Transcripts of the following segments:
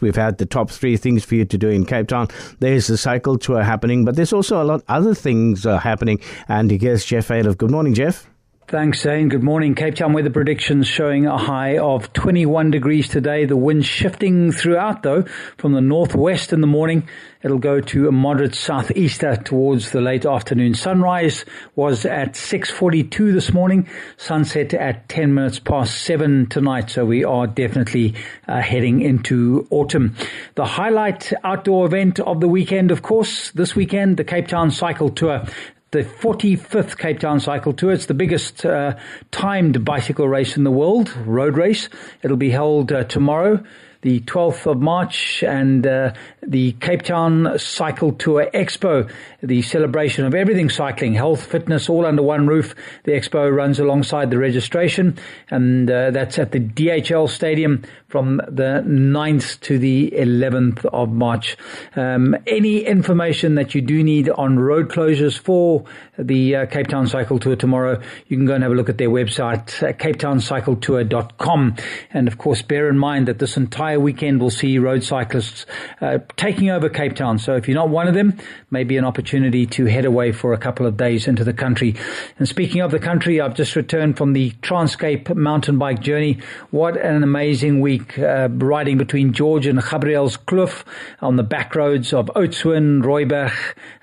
We've had the top three things for you to do in Cape Town. There's the cycle tour happening, but there's also a lot other things uh, happening. And here's Jeff Ayler. Good morning, Jeff. Thanks, Zane. Good morning. Cape Town weather predictions showing a high of 21 degrees today. The wind shifting throughout, though, from the northwest in the morning. It'll go to a moderate southeaster towards the late afternoon. Sunrise was at 6.42 this morning. Sunset at 10 minutes past 7 tonight. So we are definitely uh, heading into autumn. The highlight outdoor event of the weekend, of course, this weekend, the Cape Town Cycle Tour the 45th Cape Town Cycle Tour. It's the biggest uh, timed bicycle race in the world, road race. It'll be held uh, tomorrow the 12th of March and uh, the Cape Town Cycle Tour Expo, the celebration of everything cycling, health, fitness, all under one roof. The expo runs alongside the registration and uh, that's at the DHL Stadium from the 9th to the 11th of March. Um, any information that you do need on road closures for the uh, Cape Town Cycle Tour tomorrow, you can go and have a look at their website, uh, capetowncycletour.com. And of course, bear in mind that this entire weekend we'll see road cyclists uh, taking over Cape Town. So if you're not one of them, maybe an opportunity to head away for a couple of days into the country. And speaking of the country, I've just returned from the Transcape mountain bike journey. What an amazing week uh, riding between George and Gabriel's Kloof on the back roads of Oudtshoorn, Rooiberg,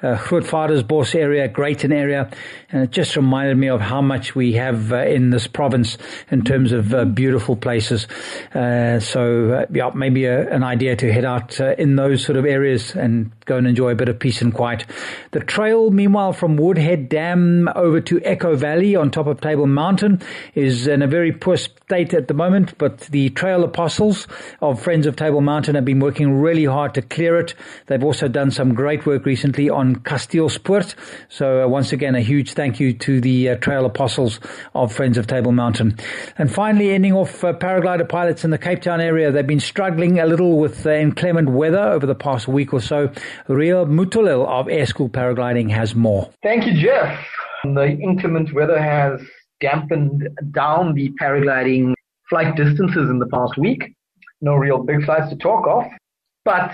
uh, Grootvadersbos area, Greyton area. And it just reminded me of how much we have uh, in this province in terms of uh, beautiful places. Uh, so, uh, yeah, maybe a, an idea to head out uh, in those sort of areas and go and enjoy a bit of peace and quiet. The trail, meanwhile, from Woodhead Dam over to Echo Valley on top of Table Mountain is in a very poor state at the moment, but the trail apostles of Friends of Table Mountain have been working really hard to clear it. They've also done some great work recently on Kasteelspoort. So uh, once again, a huge thank you to the uh, Trail Apostles of Friends of Table Mountain. And finally, ending off uh, paraglider pilots in the Cape Town area. They've been struggling a little with inclement weather over the past week or so. Ria Mutulil of Air School Paragliding has more. Thank you, Jeff. The inclement weather has dampened down the paragliding flight distances in the past week. No real big flights to talk of, but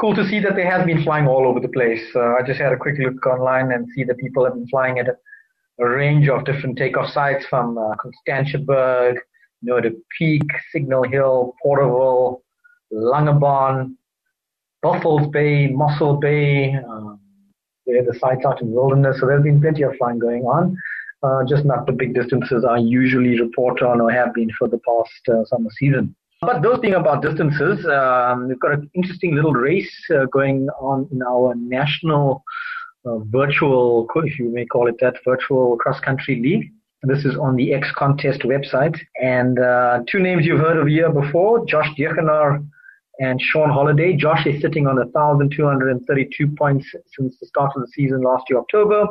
cool to see that they have been flying all over the place. Uh, I just had a quick look online and see that people have been flying at a, a range of different takeoff sites from uh, Constantiaberg, you know, the Peak, Signal Hill, Porterville, Langebaan, Buffalo's Bay, Mossel Bay. Um, the sites out in wilderness, so there's been plenty of flying going on uh, just not the big distances I usually report on or have been for the past uh, summer season. But those being about distances, um, we've got an interesting little race uh, going on in our national uh, virtual, if you may call it that, virtual cross country league. This is on the X Contest website. And uh, two names you've heard of here before, Josh Degenaar and Sean Holiday. Josh is sitting on 1,232 points since the start of the season last year, October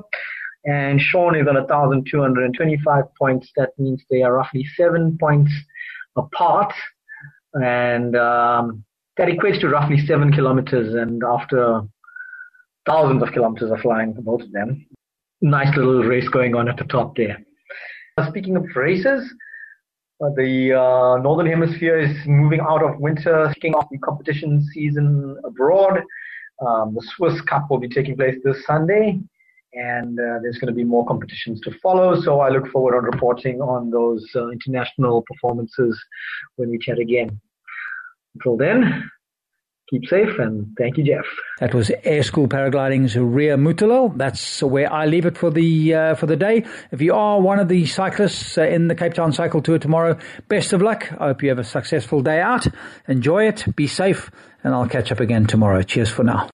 and Sean is on 1,225 points. That means they are roughly seven points apart, and um, that equates to roughly seven kilometers. And after thousands of kilometers of flying for both of them, nice little race going on at the top there. Speaking of races, uh, the uh, Northern Hemisphere is moving out of winter, kicking off the competition season abroad. Um, the Swiss Cup will be taking place this Sunday and uh, there's going to be more competitions to follow. So I look forward on reporting on those uh, international performances when we chat again. Until then, keep safe and thank you, Jeff. That was Air School Paragliding's Ria Mutalo. That's where I leave it for the uh, for the day. If you are one of the cyclists uh, in the Cape Town Cycle Tour tomorrow, best of luck. I hope you have a successful day out. Enjoy it. Be safe, and I'll catch up again tomorrow. Cheers for now.